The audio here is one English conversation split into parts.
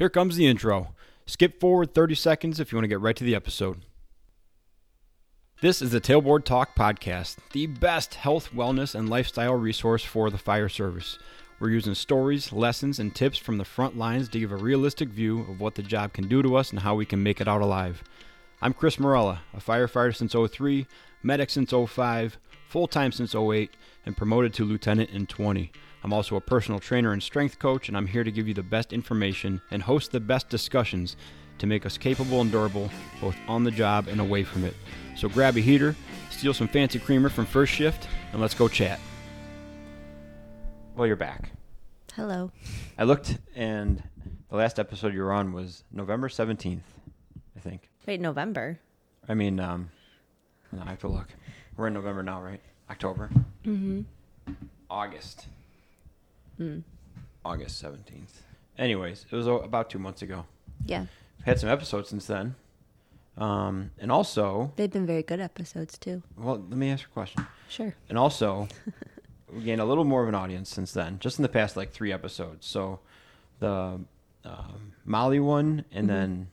Here comes the intro. Skip forward 30 seconds if you want to get right to the episode. This is the Tailboard Talk Podcast, the best health, wellness, and lifestyle resource for the fire service. We're using stories, lessons, and tips from the front lines to give a realistic view of what the job can do to us and how we can make it out alive. I'm Chris Morella, a firefighter since 03, medic since 05, full time since 08, and promoted to lieutenant in 20. I'm also a personal trainer and strength coach, and I'm here to give you the best information and host the best discussions to make us capable and durable both on the job and away from it. So grab a heater, steal some fancy creamer from first shift, and let's go chat. Well, you're back. Hello. I looked, and the last episode you were on was November 17th, I think. Wait, November. I mean, um, no, I have to look. We're in November now, right? October? Mm-hmm. August. Mm. August 17th. Anyways, it was about two months ago. Yeah. We've had some episodes since then. Um, and also, They've been very good episodes too. well, let me ask you a question. Sure. And also, we gained a little more of an audience since then, just in the past like three episodes. So, the um, Molly one, and Mhm. then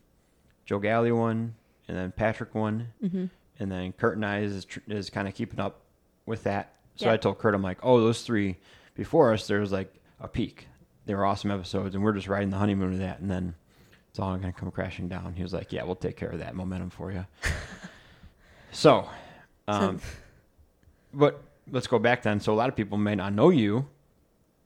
Joe Galley one, and then Patrick one, Mm-hmm. and then Kurt and I is is kind of keeping up with that. So Yeah. I told Kurt, I'm like, oh, those three before us, there was like a peak. They were awesome episodes, and we're just riding the honeymoon of that, and then it's all gonna come crashing down. He was like, yeah, we'll take care of that momentum for you. so, um, but let's go back then. So a lot of people may not know you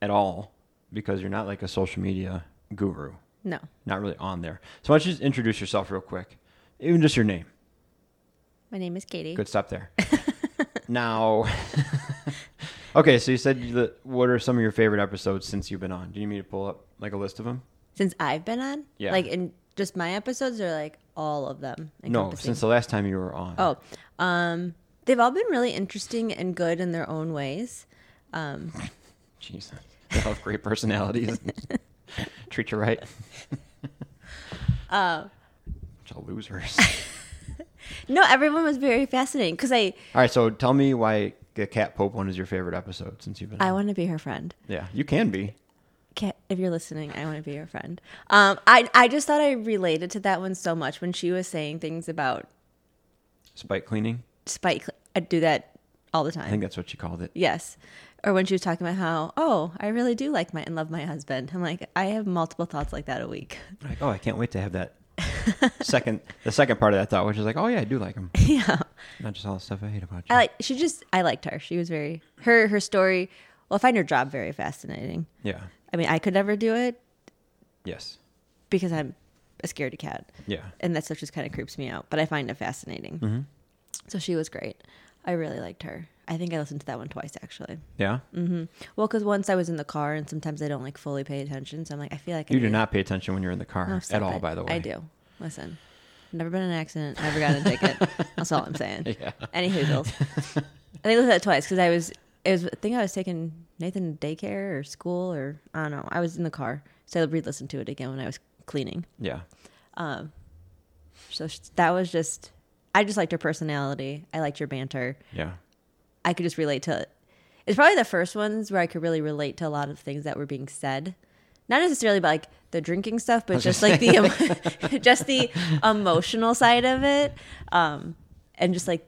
at all because you're not like a social media guru, No. not really on there. So why don't you just introduce yourself real quick, even just your name. My name is Katie. Good stop there. now, okay. So you said that. What are some of your favorite episodes since you've been on? Do you need me to pull up like a list of them? Since I've been on? Yeah. Like in just my episodes or like all of them? No, since the last time you were on. Oh. Um they've all been really interesting and good in their own ways. Um Jesus, they all have great personalities. Treat you right. uh Bunch of losers. no, everyone was very fascinating because I All right, so tell me why the Cat Pope one is your favorite episode since you've been. I want to be her friend. Yeah, you can be. Kat, if you're listening, I want to be your friend. Um, I I just thought I related to that one so much when she was saying things about Spike cleaning. Spike, I do that all the time. I think that's what she called it. Yes. Or when she was talking about how, oh, I really do like my and love my husband. I'm like, I have multiple thoughts like that a week. Like, oh, I can't wait to have that second, the second part of that thought, which is like, oh yeah, I do like him. yeah. Not just all the stuff I hate about you. I like she just I liked her. She was very her her story well, I find her job very fascinating. yeah. I mean, I could never do it Yes. because I'm a scaredy cat. Yeah. And that stuff just kind of creeps me out. But I find it fascinating. hmm So she was great. I really liked her. I think I listened to that one twice actually. Yeah. Mm-hmm. Well, because once I was in the car, and sometimes I don't like fully pay attention. So I'm like, I feel like I You do need- not pay attention when you're in the car Oh, at stop all. it. By the way, I do. Listen, never been in an accident. Never got a ticket. That's all I'm saying. Yeah. Any hoozles. I think I listened to that twice because I was. It was. I think I was taking Nathan to daycare or school or I don't know. I was in the car, so I re-listened to it again when I was cleaning. Yeah. Um, so sh- that was just. I just liked her personality. I liked your banter. Yeah. I could just relate to. It. It's probably the first ones where I could really relate to a lot of things that were being said. Not necessarily about like the drinking stuff, but just like the just the emotional side of it, um, and just like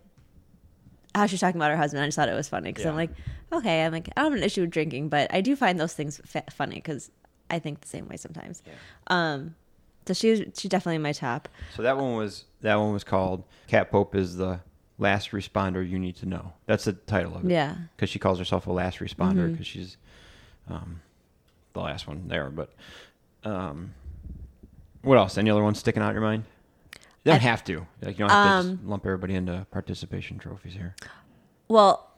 how she's talking about her husband. I just thought it was funny because I'm like, okay, I'm like I don't have an issue with drinking, but I do find those things fa- funny because I think the same way sometimes. Yeah. Um, so she's she's definitely in my top. So that one was that one was called Cat Pope is the last responder you need to know. That's the title of it. Yeah. Because she calls herself a last responder because she's um, the last one there. But um, what else? Any other ones sticking out in your mind? You don't I- have to. Like you don't have to Um, just lump everybody into participation trophies here. Well,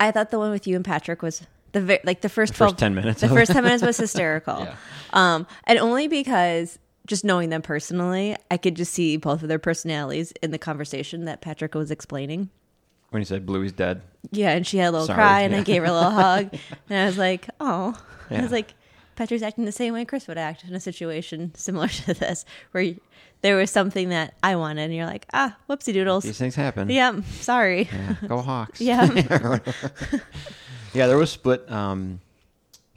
I thought the one with you and Patrick was the like the first The 12 first 10 minutes The first 10 minutes was hysterical. Yeah. Um and only because just knowing them personally, I could just see both of their personalities in the conversation that Patrick was explaining. When he said Bluey's dead. Yeah, and she had a little Sorry, cry and I gave her a little hug. And I was like, "Oh." I was like, Patrick's acting the same way Chris would act in a situation similar to this where you, there was something that I wanted and you're like, "Ah, whoopsie doodles." These things happen. Yeah, sorry. Yeah, Go Hawks. Yeah. yeah, there was split um,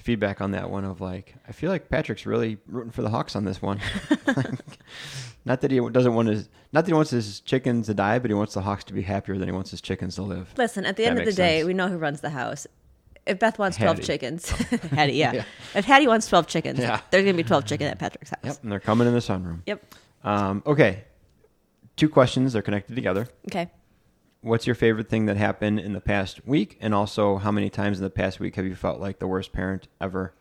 feedback on that one of like, I feel like Patrick's really rooting for the Hawks on this one. not that he doesn't want his, not that he wants his chickens to die, but he wants the Hawks to be happier than he wants his chickens to live. Listen, at the That end of the makes day, sense. we know who runs the house. If Beth wants 12 chickens, Hattie, yeah. Yeah. If Hattie wants 12 chickens, Yeah. there's going to be 12 chicken at Patrick's house. Yep, and they're coming in the sunroom. Yep. Um, okay, two questions. They're connected together. Okay. What's your favorite thing that happened in the past week? And also, how many times in the past week have you felt like the worst parent ever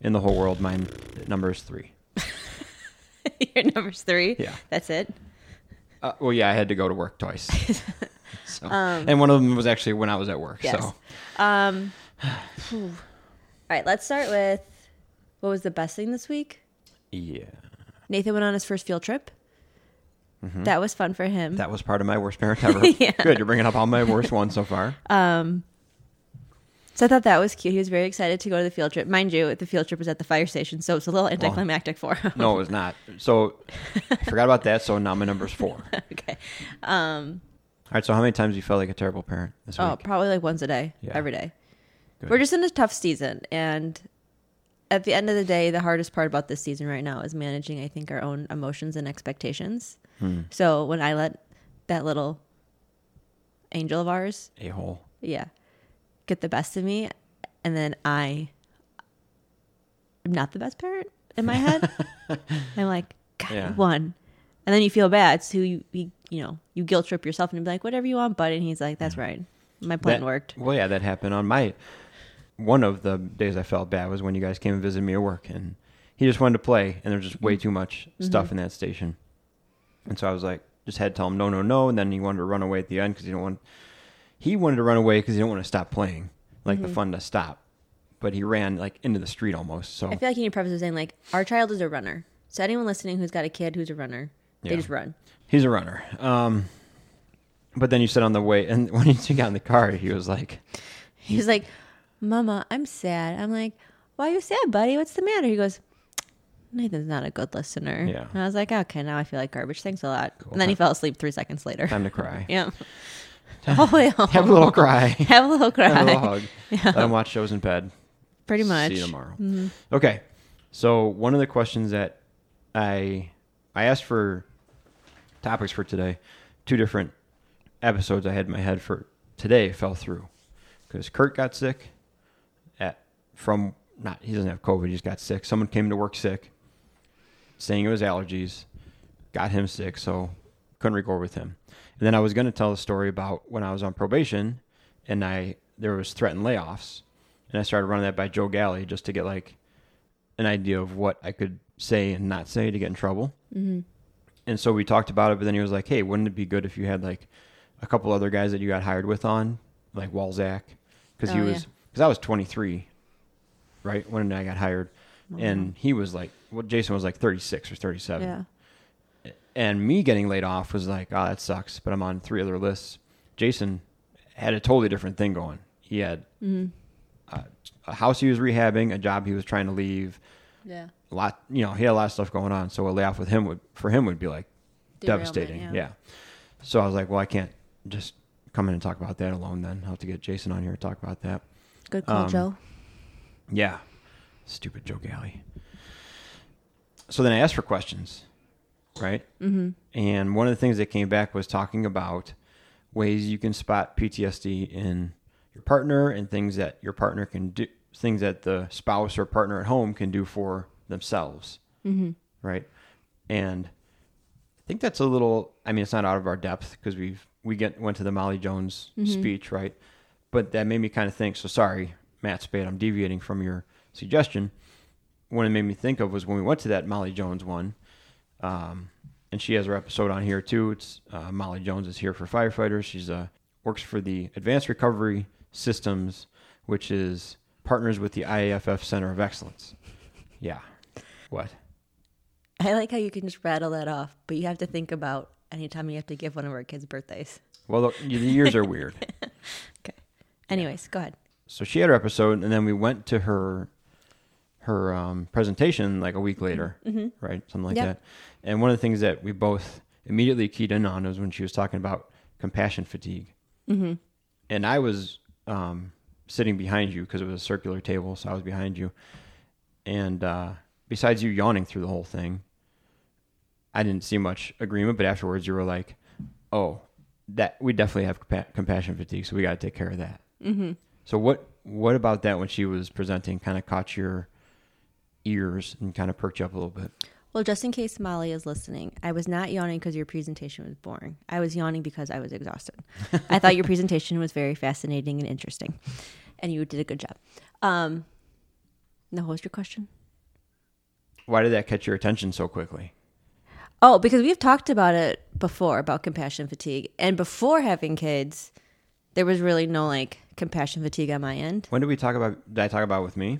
in the whole world? Mine number is three. Your number's three. Yeah. That's it. Uh, well, yeah, I had to go to work twice. so, and one of them was actually when I was at work. Yes. So, Um, all right, let's start with what was the best thing this week? yeah, Nathan went on his first field trip. That was fun for him. Mm-hmm. that was part of my worst parent ever. Yeah. Good, you're bringing up all my worst ones so far. Um, so I thought that was cute. He was very excited to go to the field trip. Mind you, the field trip was at the fire station, so it's a little anticlimactic for him. no, it was not. So, I forgot about that. So now my number's four. All okay. right. So, how many times you felt like a terrible parent this Oh, week? probably like once a day, Yeah. every day. Good. We're just in a tough season, and at the end of the day, the hardest part about this season right now is managing. I think our own emotions and expectations. Hmm. So when I let that little angel of ours, A hole. yeah, get the best of me, and then I am not the best parent in my head. I'm like, God, Yeah. won. And then you feel bad, so you, you you know you guilt trip yourself and be like, whatever you want, bud. And he's like, that's right, my plan That- worked. Well, yeah, that happened on my. One of the days I felt bad was when you guys came and visited me at work, and he just wanted to play, and there's just way mm-hmm. too much stuff mm-hmm. in that station, and so I was like, just had to tell him no, no, no, and then he wanted to run away at the end because he didn't want. He wanted to run away because he didn't want to stop playing, like the mm-hmm. fun to stop, but he ran like into the street almost. So I feel like you need to preface saying like our child is a runner. So anyone listening who's got a kid who's a runner, Yeah. they just run. he's a runner. Um, but then you said on the way, and when he got in the car, he was like, He's like, Mama, I'm sad. I'm like, Why are you sad, buddy? What's the matter? He goes, Nathan's not a good listener. Yeah. And I was like, Okay, now I feel like garbage. Thanks a lot. Cool. And then he fell asleep three seconds later. "Time to cry." yeah. yeah. Have a little cry. Have a little cry. Have a little hug. Let him watch shows in bed. Pretty much. See you tomorrow. Mm-hmm. Okay. So one of the questions that I I asked for topics for today, two different episodes I had in my head for today fell through because Kurt got sick from not he doesn't have COVID, he just got sick. Someone came to work sick, saying it was allergies, got him sick, so couldn't record with him. And then I was going to tell a story about when I was on probation, and I there was threatened layoffs, and I started running that by Joe Galley just to get like an idea of what I could say and not say to get in trouble. Mm-hmm. And so we talked about it, but then he was like, "Hey, wouldn't it be good if you had like a couple other guys that you got hired with on, like Walzak, because he Oh, was yeah. because I was 23, right when I got hired, and he was like, well, Jason was like 36 or 37, Yeah. and me getting laid off was like, oh, that sucks. But I'm on three other lists. Jason had a totally different thing going. He had uh, a house he was rehabbing, a job he was trying to leave, Yeah. a lot. You know, he had a lot of stuff going on. So a layoff with him would for him would be like devastating. yeah. Yeah. So I was like, well, I can't just come in and talk about that alone. Then I'll have to get Jason on here to talk about that. Good call, Um, Joe. Yeah. Stupid Joe Galley. So then I asked for questions, right? Mm-hmm. And one of the things that came back was talking about ways you can spot PTSD in your partner and things that your partner can do, things that the spouse or partner at home can do for themselves, mm-hmm. right? And I think that's a little. I mean, it's not out of our depth because we've we get went to the Molly Jones speech, right? But that made me kind of think. So sorry, Matt Spade, I'm deviating from your suggestion. What it made me think of was when we went to that Molly Jones one, um, and she has her episode on here too. It's uh, Molly Jones is here for firefighters. She's uh, works for the Advanced Recovery Systems, which is partners with the IAFF Center of Excellence. Yeah, what? I like how you can just rattle that off, but you have to think about anytime you have to give one of our kids' birthdays. Well, the, the years are weird. Okay. Anyways, go ahead. So she had her episode, and then we went to her her um, presentation like a week later, right? Something like Yep. that. And one of the things that we both immediately keyed in on was when she was talking about compassion fatigue. Mm-hmm. And I was um, sitting behind you because it was a circular table, so I was behind you. And uh, besides you yawning through the whole thing, I didn't see much agreement. But afterwards, you were like, "Oh, that we definitely have compa- compassion fatigue, so we got to take care of that." Mm-hmm. So what what about that when she was presenting kind of caught your ears and kind of perked you up a little bit? Well, just in case Molly is listening, I was not yawning because your presentation was boring. I was yawning because I was exhausted. I thought your presentation was very fascinating and interesting, and you did a good job. Um, now, what was your question? Why did that catch your attention so quickly? Oh, because we've talked about it before about compassion fatigue, and before having kids, there was really no like compassion fatigue on my end. When did we talk about? Did I talk about it with me?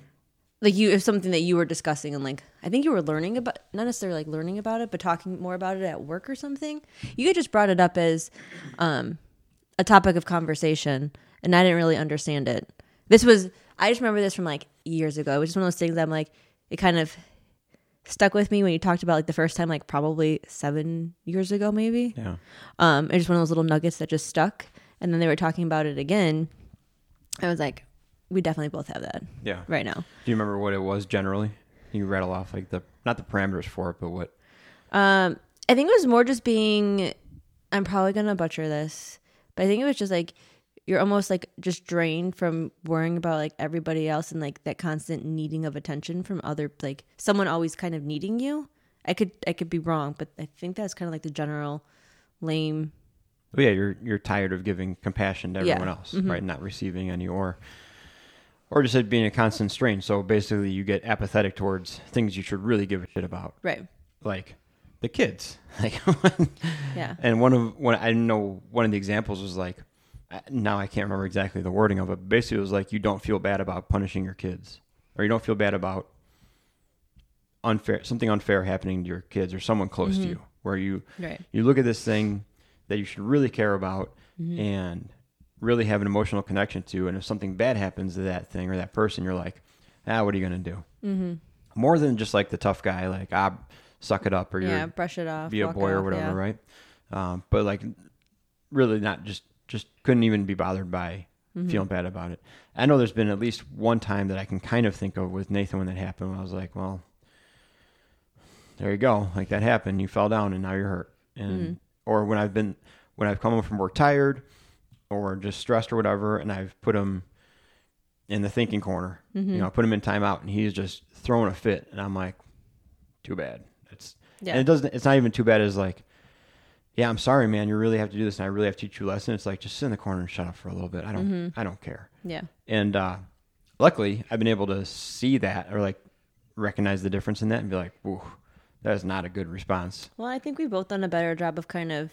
Like you, if something that you were discussing, and like I think you were learning about, not necessarily like learning about it, but talking more about it at work or something. You had just brought it up as um, a topic of conversation, and I didn't really understand it. This was I just remember this from like years ago. It was just one of those things I'm like, it kind of stuck with me when you talked about like the first time, like probably seven years ago, maybe. Yeah. Um, it's just one of those little nuggets that just stuck. And then they were talking about it again. I was like, we definitely both have that Yeah. right now. Do you remember what it was generally? You rattle off like the not the parameters for it, but what? Um, I think it was more just being. I'm probably gonna butcher this, but I think it was just like you're almost like just drained from worrying about like everybody else and like that constant needing of attention from other like someone always kind of needing you. I could I could be wrong, but I think that's kind of like the general lame. Oh yeah, you're you're tired of giving compassion to Yeah. everyone else, mm-hmm. right? Not receiving any, or or just it being a constant strain. So basically, you get apathetic towards things you should really give a shit about, Right. like the kids. Like, Yeah. and one of one I know one of the examples was like, now I can't remember exactly the wording of it. But basically, it was like you don't feel bad about punishing your kids, or you don't feel bad about unfair something unfair happening to your kids or someone close to mm-hmm. you, where you Right. you look at this thing that you should really care about and really have an emotional connection to and if something bad happens to that thing or that person you're like ah what are you going to do mm-hmm. more than just like the tough guy like ah suck it up or Yeah. Brush it off. be a boy or whatever yeah. right um, but like really not just just couldn't even be bothered by Mm-hmm. feeling bad about it i know there's been at least one time that i can kind of think of with nathan when that happened when i was like well there you go like that happened you fell down and now you're hurt and Mm-hmm. Or when i've been when i've come home from work tired or just stressed or whatever and i've put him in the thinking corner Mm-hmm. you know I put him in timeout and he's just throwing a fit and i'm like too bad it's Yeah. and it doesn't it's not even too bad as like yeah i'm sorry man you really have to do this and i really have to teach you a lesson it's like just sit in the corner and shut up for a little bit i don't Mm-hmm. i don't care Yeah. and uh luckily i've been able to see that or like recognize the difference in that and be like ooh that is not a good response Well, I think we've both done a better job of kind of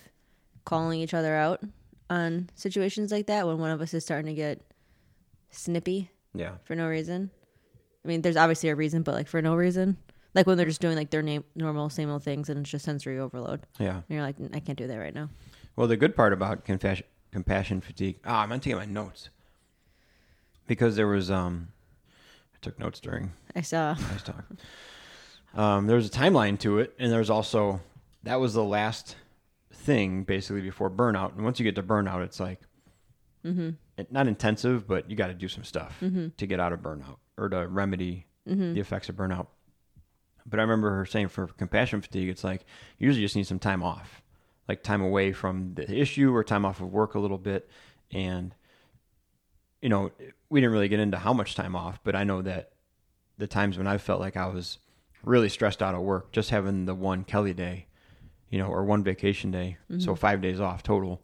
calling each other out on situations like that when one of us is starting to get snippy yeah for no reason. I mean, there's obviously a reason, but like for no reason. Like when they're just doing like their name, normal same old things and it's just sensory overload. yeah And you're like, "Mm, I can't do that right now. well the good part about compassion compassion fatigue ah i meant to get my notes because there was um i took notes during I saw. Nice talk. Um, there was a timeline to it, and there's also that was the last thing basically before burnout. And once you get to burnout, it's like mm-hmm. it, not intensive, but you got to do some stuff mm-hmm. to get out of burnout or to remedy mm-hmm. the effects of burnout. But I remember her saying for compassion fatigue, it's like you usually just need some time off, like time away from the issue or time off of work a little bit, and you know we didn't really get into how much time off, but I know that the times when I felt like I was really stressed out at work, just having the one Kelly day, you know, or one vacation day, so mm-hmm. five days off total,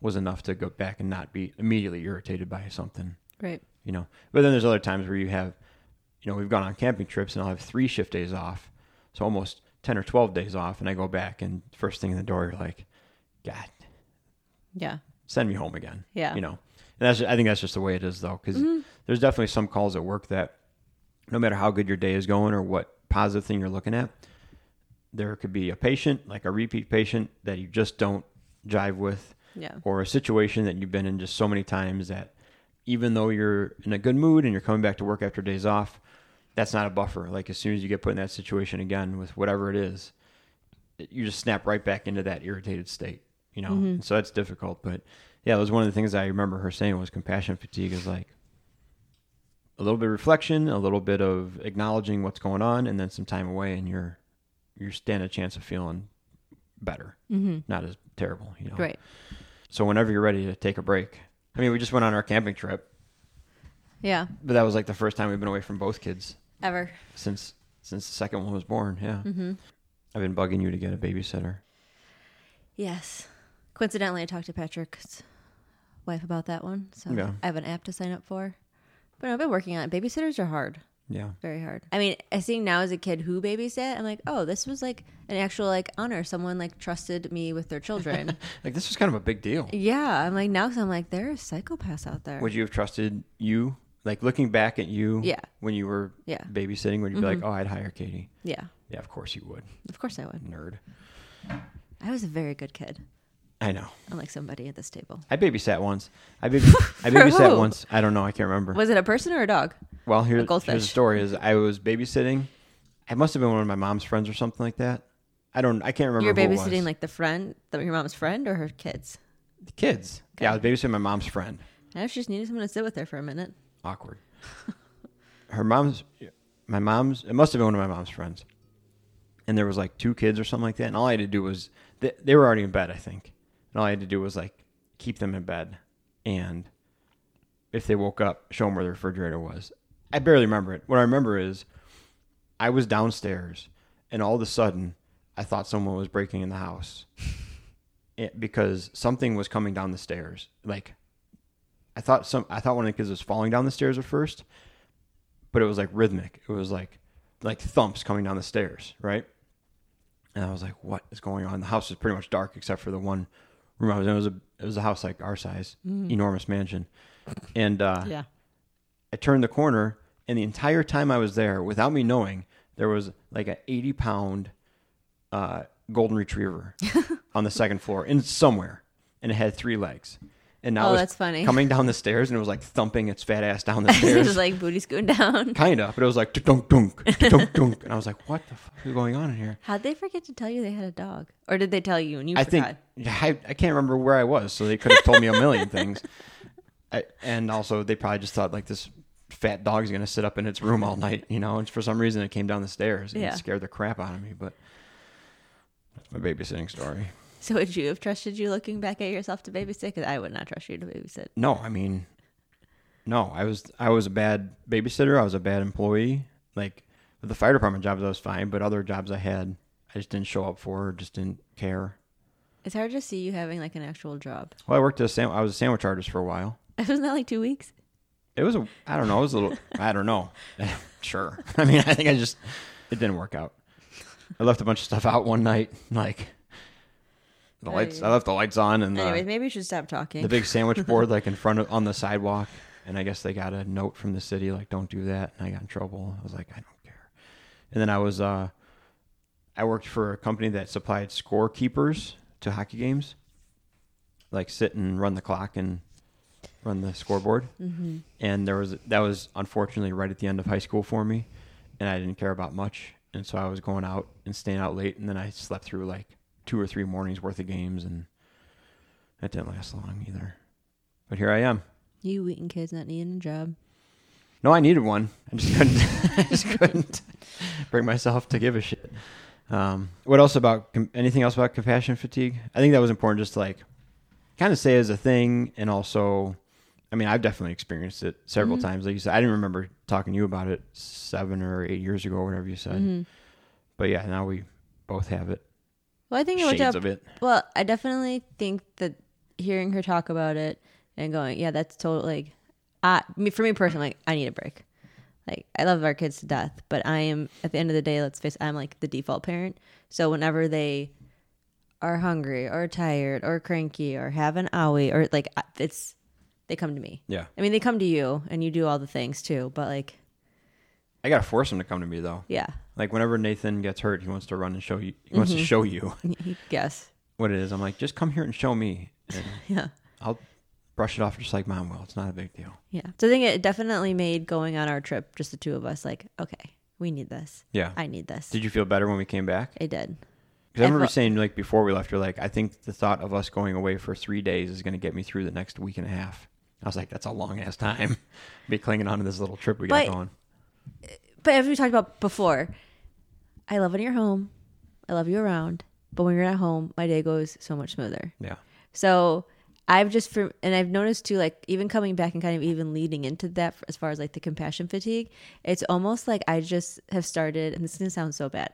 was enough to go back and not be immediately irritated by something, Right. you know. But then there's other times where you have, you know, we've gone on camping trips and I'll have three shift days off, so almost ten or twelve days off, and I go back and first thing in the door, you're like, God, Yeah. send me home again. Yeah. You know, and that's I think that's just the way it is though, because mm-hmm. there's definitely some calls at work that no matter how good your day is going or what positive thing you're looking at, there could be a patient, like a repeat patient, that you just don't jive with, Yeah. or a situation that you've been in just so many times that even though you're in a good mood and you're coming back to work after days off, that's not a buffer. Like as soon as you get put in that situation again with whatever it is, it- you just snap right back into that irritated state, you know? Mm-hmm. And so that's difficult. But yeah, it was one of the things I remember her saying was compassion fatigue is like, a little bit of reflection, a little bit of acknowledging what's going on, and then some time away, and you're you stand a chance of feeling better, Mm-hmm. not as terrible. You know. Right. So whenever you're ready to take a break, I mean, we just went on our camping trip, Yeah. but that was like the first time we've been away from both kids Ever. since since the second one was born. Yeah. Mm-hmm. I've been bugging you to get a babysitter. Yes. Coincidentally, I talked to Patrick's wife about that one, so Yeah. I have an app to sign up for. But I've been working on it. Babysitters are hard. Yeah. Very hard. I mean, I think now as a kid who babysat, I'm like, oh, this was like an actual like honor. Someone like trusted me with their children. Like this was kind of a big deal. yeah, I'm like now, cause I'm like, there are psychopaths out there. Would you have trusted you? Like looking back at you Yeah. when you were Yeah. babysitting, would you be like, mm-hmm. oh, I'd hire Katie? yeah, Yeah, of course you would. of course I would. Nerd. I was a very good kid, I know. unlike somebody at this table. I babysat once. I, baby- I babysat who? once. I don't know. I can't remember. Was it a person or a dog? well, here, a here's the story: is I was babysitting. I must have been one of my mom's friends or something like that. I don't. I can't remember. You're who it babysitting like the friend, the, your mom's friend, or her kids. the kids. Yeah, I was babysitting my mom's friend. I know she just needed someone to sit with her for a minute. Awkward. Her mom's, my mom's. It must have been one of my mom's friends. And there was like two kids or something like that, and all I had to do was they, they were already in bed, I think, and all I had to do was like keep them in bed, and if they woke up, show them where the refrigerator was. I barely remember it. What I remember is I was downstairs, and all of a sudden, I thought someone was breaking in the house it, because something was coming down the stairs. Like I thought some, I thought one of the kids was falling down the stairs at first, but it was like rhythmic. It was like like thumps coming down the stairs, right? And I was like, "What is going on?" The house is pretty much dark except for the one room I was in. It was a it was a house like our size, enormous mansion, and uh, Yeah. I turned the corner, and the entire time I was there, without me knowing, there was like an 80 pound uh, golden retriever on the second floor in somewhere, and it had three legs. And now Oh, it was that's funny. coming down the stairs, and it was like thumping its fat ass down the stairs. It was like booty scooting down. kind of, but it was like dunk dunk dunk dunk, and I was like, "What the fuck is going on in here?" How'd they forget to tell you they had a dog? Or did they tell you and you I forgot? think I, I can't remember where I was, so they could have told me a million things. I, and also, they probably just thought like this fat dog's gonna sit up in its room all night, you know. And for some reason, it came down the stairs and Yeah. it scared the crap out of me. But that's my babysitting story. So would you have trusted you looking back at yourself to babysit? Because I would not trust you to babysit. No, I mean, no, I was I was a bad babysitter. I was a bad employee. Like with the fire department jobs, I was fine, but other jobs I had, I just didn't show up for, just didn't care. It's hard to see you having like an actual job. Well, I worked as a sam- I was a sandwich artist for a while. Wasn't that like two weeks? It was a I don't know, it was a little I don't know. sure. I mean, I think I just it didn't work out. I left a bunch of stuff out one night, like the lights. I left the lights on and Anyways, the, maybe you should stop talking. the big sandwich board like in front of on the sidewalk. And I guess they got a note from the city like, "Don't do that." And I got in trouble. I was like, "I don't care." And then I was uh, I worked for a company that supplied scorekeepers to hockey games, like sit and run the clock and run the scoreboard mm-hmm. and there was that was unfortunately right at the end of high school for me and i didn't care about much and so i was going out and staying out late and then i slept through like two or three mornings worth of games and that didn't last long either. But here i am. You Wheaton kids not needing a job. no i needed one. I just couldn't i just couldn't bring myself to give a shit. Um, what else about anything else about compassion fatigue? I think that was important just to like kind of say as a thing and also i mean i've definitely experienced it several Mhm. times. Like you said i didn't remember talking to you about it seven or eight years ago or whatever you said. Mhm. but yeah now we both have it Well, I think it worked shades out of it Well, I definitely think that hearing her talk about it and going, yeah, that's totally like, I, me for me personally, I need a break. Like, I love our kids to death, but I am at the end of the day, let's face, it, I'm like the default parent. So whenever they are hungry or tired or cranky or have an owie or like, I- it's they come to me. yeah I mean, they come to you and you do all the things too, but like, i gotta force him to come to me though yeah, like whenever nathan gets hurt he wants to run and show you he wants to Mhm. show you yes, what it is i'm like just come here and show me and yeah. i'll brush it off just like mom will it's not a big deal Yeah. So I think it definitely made going on our trip, just the two of us, like, okay, we need this. yeah I need this. did you feel better when we came back I did. Because I I remember felt- saying like before we left, you're like, I think the thought of us going away for three days is going to get me through the next week and a half. I was like, that's a long ass time. Be clinging on to this little trip we got But- going. But as we talked about before, I love when you're home. I love you around. But when you're at home, my day goes so much smoother. Yeah. So I've just for and I've noticed too, like even coming back and kind of even leading into that as far as like the compassion fatigue, it's almost like I just have started, and this is gonna sound so bad,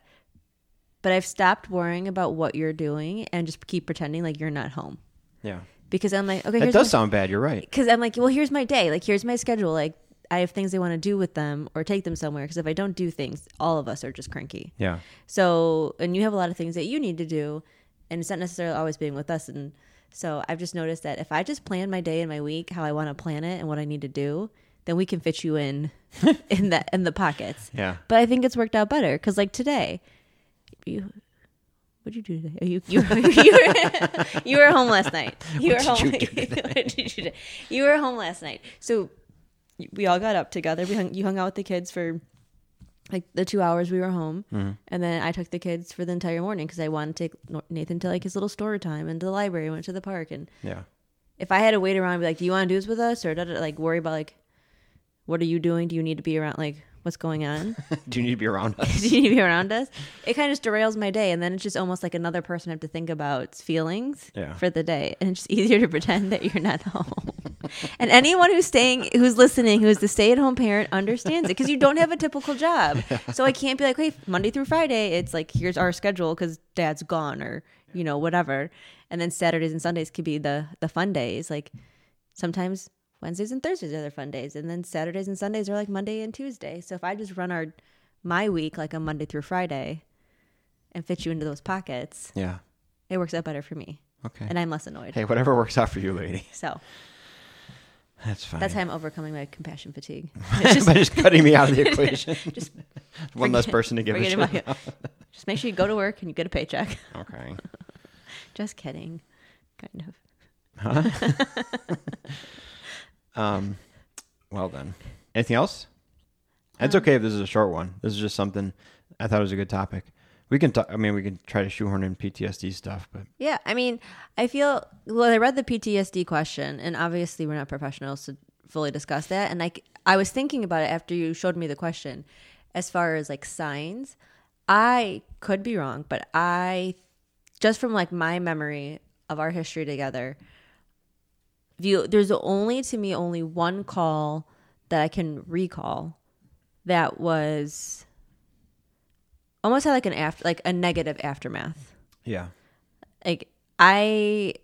but I've stopped worrying about what you're doing and just keep pretending like you're not home Yeah. because I'm like, okay, That here's does my- sound bad. You're right. because I'm like, well, here's my day. Like, here's my schedule. Like, I have things I want to do with them or take them somewhere. Because if I don't do things, all of us are just cranky. Yeah. So, and you have a lot of things that you need to do, and it's not necessarily always being with us. And so, I've just noticed that if I just plan my day and my week how I want to plan it and what I need to do, then we can fit you in in that in the pockets. Yeah. But I think it's worked out better because, like today, you. What'd you do today? Oh, you you you were, you were home last night. You were What home. did you do what did you do? You were home last night. So we all got up together. We hung, you hung out with the kids for like the two hours we were home, Mm-hmm. and then I took the kids for the entire morning because I wanted to take Nathan to like his little story time and to the library. Went to the park, and Yeah. if I had to wait around, and be like, "Do you want to do this with us?" or like worry about like, "What are you doing? Do you need to be around? Like, what's going on? Do you need to be around us? Do you need to be around us?" It kind of just derails my day, and then it's just almost like another person I have to think about feelings Yeah. for the day, and it's just easier to pretend that you're not home. And anyone who's staying, who's listening, who is the stay-at-home parent, understands it because you don't have a typical job. So I can't be like, "Hey, Monday through Friday, it's like here's our schedule because Dad's gone or you know whatever," and then Saturdays and Sundays could be the the fun days. Like sometimes Wednesdays and Thursdays are the fun days, and then Saturdays and Sundays are like Monday and Tuesday. So if I just run our my week like a Monday through Friday and fit you into those pockets, Yeah. it works out better for me, Okay. and I'm less annoyed. Hey, whatever works out for you, lady. So That's fine. that's how I'm overcoming my compassion fatigue. Just By just cutting me out of the equation. just One less person to give a shit. about. Just make sure you go to work and you get a paycheck. Okay. Just kidding, kind of. Huh? Um, well then. Anything else? It's Um, okay if this is a short one. This is just something I thought was a good topic. We can talk. I mean, we can try to shoehorn in PTSD stuff, but Yeah, I mean, I feel well. I read the PTSD question, and obviously we're not professionals to fully discuss that. And like, I was thinking about it after you showed me the question, as far as like signs. I could be wrong, but I just from like my memory of our history together, view there's only to me only one call that I can recall that was almost had like an after like a negative aftermath yeah, like I,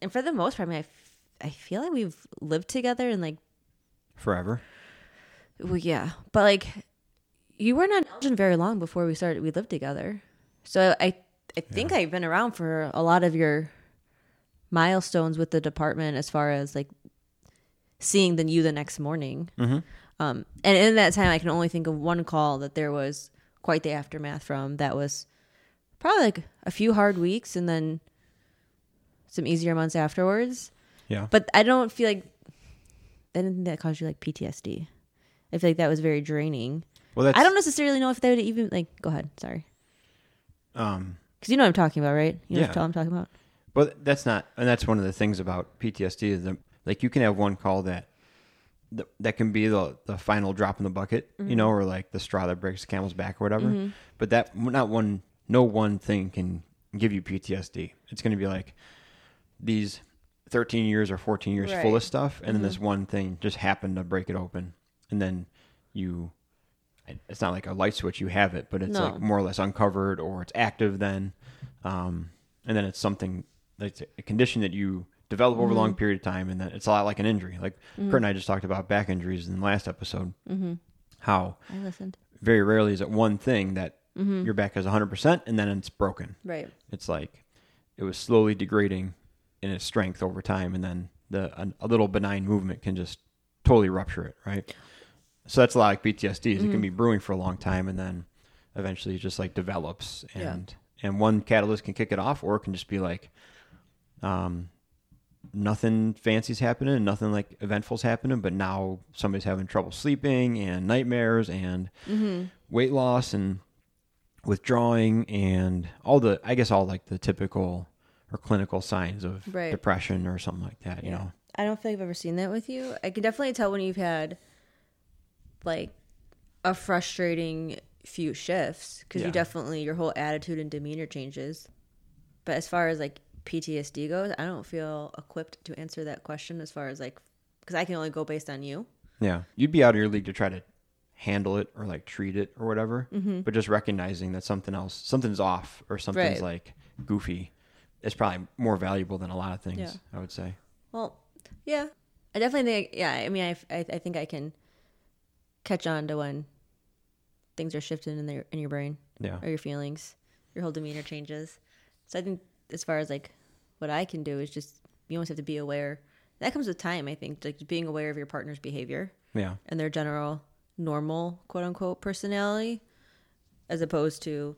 and for the most part, I mean, I, f- I feel like we've lived together and like, forever. well, yeah, but like, you weren't on Elgin very long before we started. We lived together, so I, I think I've been around for a lot of your milestones with the department as far as like seeing the you the next morning. Mhm. Um, and in that time, I can only think of one call that there was quite the aftermath from. That was probably like a few hard weeks and then some easier months afterwards. Yeah, But I don't feel like I didn't think that caused you like PTSD. I feel like that was very draining. well, that's I don't necessarily know if they would even like. Go ahead, sorry, Um, because you know what I'm talking about, right? You know Yeah. what I'm talking about. but that's not, and that's one of the things about PTSD is that like you can have one call that that, that can be the the final drop in the bucket, you mm-hmm. know, or like the straw that breaks the camel's back or whatever. Mm-hmm. But that not one, no one thing can give you PTSD. It's going to be like these 13 years or 14 years full of stuff, and then mm-hmm. this one thing just happened to break it open, and then you. It's not like a light switch; you have it, but it's No. like more or less uncovered, or it's active then, um, and then it's something that's a condition that you develop over a long period of time, and then it's a lot like an injury. Like Kurt and I just talked about back injuries in the last episode. Mm-hmm. How I listened. very rarely is it one thing that your back is 100% and then it's broken. Right. It's like it was slowly degrading in its strength over time, and then the a, a little benign movement can just totally rupture it, right? So that's a lot like PTSD. It can be brewing for a long time, and then eventually it just like develops, Yeah. and and one catalyst can kick it off, or it can just be like, um, nothing fancy's happening, nothing like eventful's happening, but now somebody's having trouble sleeping and nightmares and mm-hmm. weight loss and withdrawing and all the I guess all like the typical or clinical signs of Right. depression or something like that, you know. I don't feel like I've ever seen that with you. I can definitely tell when you've had like a frustrating few shifts because Yeah. you definitely your whole attitude and demeanor changes. But as far as like PTSD goes, I don't feel equipped to answer that question as far as like because I can only go based on you. Yeah, you'd be out of your league to try to handle it or like treat it or whatever. Mm-hmm. But just recognizing that something else, something's off or something's Right. like goofy, is probably more valuable than a lot of things. Yeah. I would say. Well, yeah, I definitely think. Yeah, I mean, I, I, I think I can catch on to when things are shifting in their in your brain Yeah. or your feelings, your whole demeanor changes. So I think as far as like what I can do is just you almost have to be aware. That comes with time, I think, like being aware of your partner's behavior Yeah. and their general normal quote unquote personality, as opposed to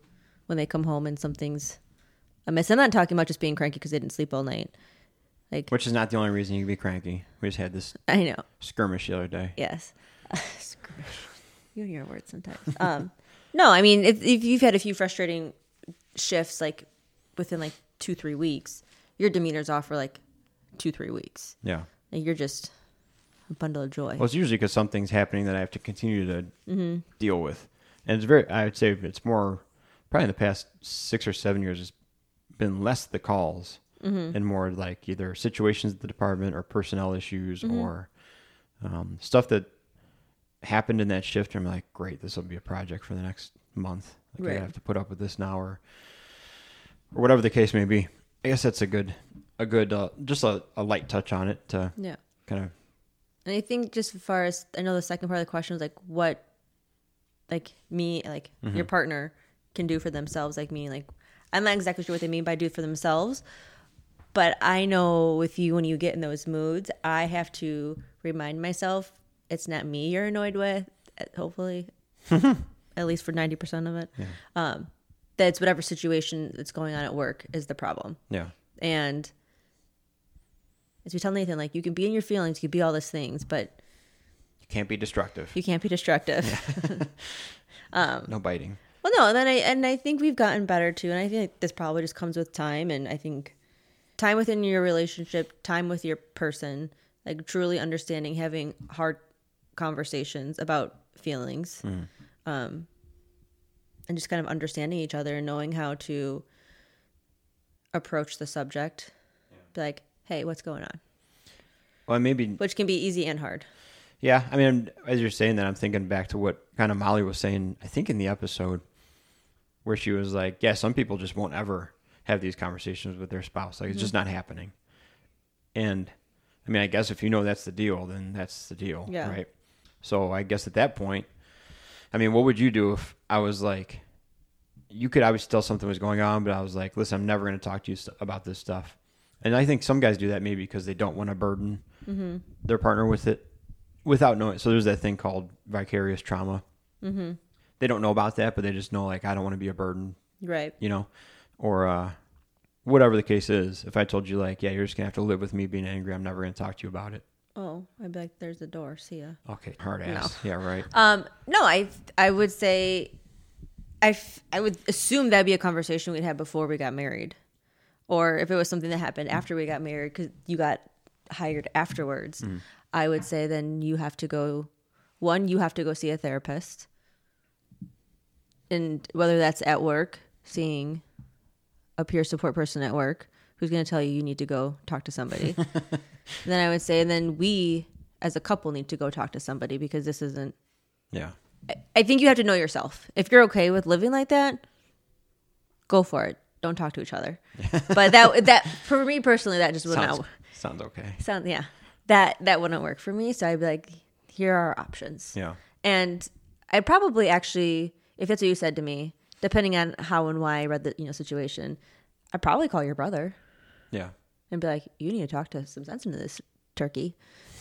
when they come home and something's amiss. I'm not talking about just being cranky because they didn't sleep all night. Like Which is not the only reason you can be cranky. We just had this I know, skirmish the other day. Yes. Skirmish. you and your words sometimes. Um, no, I mean, if, if you've had a few frustrating shifts, like within like two, three weeks, your demeanor's off for like two, three weeks. Yeah. Like you're just a bundle of joy. Well, it's usually because something's happening that I have to continue to Mm-hmm. deal with, and it's very. I would say it's more probably in the past six or seven years. It's been less the calls Mm-hmm. and more like either situations at the department or personnel issues Mm-hmm. or um, stuff that happened in that shift. I'm like, great, this will be a project for the next month. Like Right. I have to put up with this now, or or whatever the case may be. I guess that's a good, a good, uh, just a, a light touch on it to yeah. kind of And I think just as far as I know, the second part of the question was like what, like me, like your partner can do for themselves. Like me, like I'm not exactly sure what they mean by do for themselves, but I know with you when you get in those moods, I have to remind myself it's not me you're annoyed with. uh, Hopefully, at least for ninety percent of it, um, that it's whatever situation that's going on at work is the problem. yeah. And as we tell Nathan, like you can be in your feelings, you can be all these things, but You can't be destructive. you can't be destructive. no biting. well, no, and then I and I think we've gotten better too, and I think this probably just comes with time, and I think time within your relationship, time with your person, like truly understanding, having hard conversations about feelings, um, and just kind of understanding each other and knowing how to approach the subject. Be like, hey, what's going on? Well, maybe Which can be easy and hard. Yeah, I mean, as you're saying that, I'm thinking back to what kind of Molly was saying. I think in the episode where she was like, "Yeah, some people just won't ever have these conversations with their spouse. Like it's just mm-hmm. not happening." And I mean, I guess if you know that's the deal, then that's the deal, Yeah. right? So I guess at that point, I mean, what would you do if I was like, you could obviously tell something was going on, but I was like, listen, I'm never going to talk to you st- about this stuff. And I think some guys do that maybe because they don't want to burden their partner with it without knowing. So there's that thing called vicarious trauma. Mm-hmm. They don't know about that, but they just know like I don't want to be a burden, Right. you know, or uh, whatever the case is. If I told you like, yeah, you're just gonna have to live with me being angry, I'm never gonna talk to you about it. Oh, I'd be like, there's a door. See ya. Okay, hard ass. Yeah, right. Um, no, I I would say, I f- I would assume that'd be a conversation we'd had before we got married, or if it was something that happened after we got married because you got hired afterwards. I would say then you have to go. One, you have to go see a therapist, and whether that's at work, seeing a peer support person at work who's going to tell you you need to go talk to somebody. then I would say, and then we as a couple need to go talk to somebody because this isn't Yeah, I think you have to know yourself. If you're okay with living like that, go for it. Don't talk to each other. but that that for me personally, that just would sounds not sounds okay. sound. Yeah, that that wouldn't work for me. So I'd be like, here are our options. Yeah, And I'd probably actually, if that's what you said to me, depending on how and why I read the you know situation, I'd probably call your brother yeah, and be like, you need to talk to some sense into this turkey.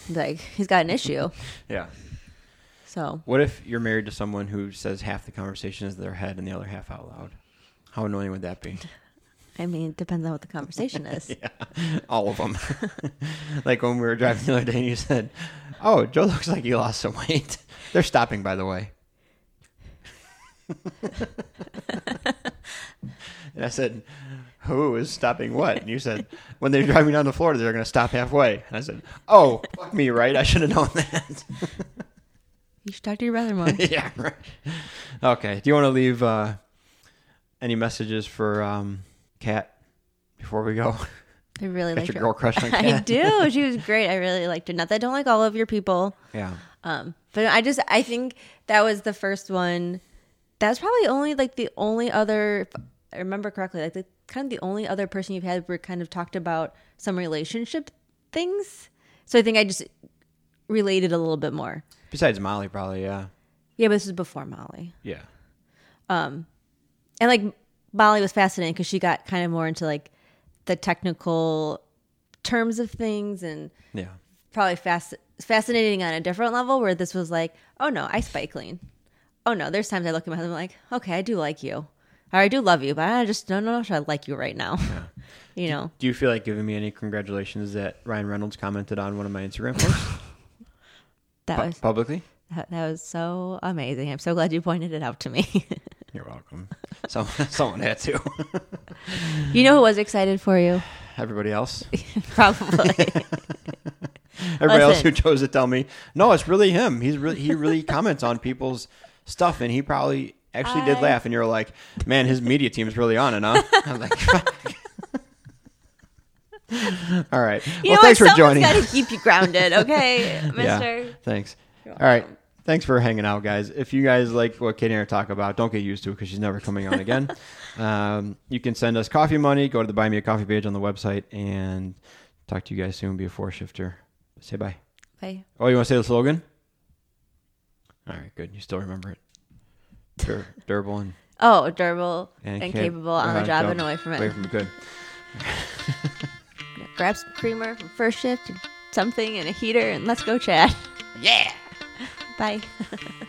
Like he's got an issue. yeah. So What if you're married to someone who says half the conversation is their head and the other half out loud? How annoying would that be? I mean, it depends on what the conversation is. Yeah, all of them. like when we were driving the other day, and you said, "Oh, Joe looks like he lost some weight." They're stopping, by the way. and I said, who is stopping what? And you said, when they're driving down to Florida, they're going to stop halfway. And I said, oh, fuck me, right? I should have known that. You should talk to your brother more. yeah, right. Okay. Do you want to leave uh, any messages for um, Kat before we go? I really Got liked your her. girl crush on I do. She was great. I really liked her. Not that I don't like all of your people. Yeah. Um, but I just I think that was the first one. That's probably only like the only other. If I remember correctly, like the kind of the only other person you've had where kind of talked about some relationship things. So I think I just related a little bit more. Besides Molly, probably, yeah. Yeah, but this is before Molly, Yeah. Um, and like Molly was fascinating because she got kind of more into like the technical terms of things and Yeah. probably fast fascinating on a different level where this was like, oh no, I spike clean. Oh no, there's times I look at my husband like, okay, I do like you. Or I do love you, but I just don't know if I like you right now. you know. Do you feel like giving me any congratulations that Ryan Reynolds commented on one of my Instagram posts That pu- was publicly? that, that was so amazing. I'm so glad you pointed it out to me. You're welcome. Some, someone had to. you know who was excited for you? Everybody else? Probably. Everybody else who chose to tell me, no, it's really him. He's really he really comments on people's stuff, and he probably actually did laugh. And you're like, man, his media team's really on it, huh? I'm like, fuck. all right. You well, thanks what? for joining. Got to keep you grounded, okay, Mister. Yeah, thanks. All right. Thanks for hanging out, guys. If you guys like what Katie and I talk about, don't get used to it because she's never coming on again. um, you can send us coffee money. Go to the Buy Me a Coffee page on the website and talk to you guys soon. Be a four shifter. Say bye. Bye. Oh, you want to say the slogan? All right, good. You still remember it. Dur- durable and, Oh, durable and, and, capable on the uh, job and away from it. Away from it. Good. Grab some creamer from first shift, something, and a heater, and let's go chat. Yeah. Bye.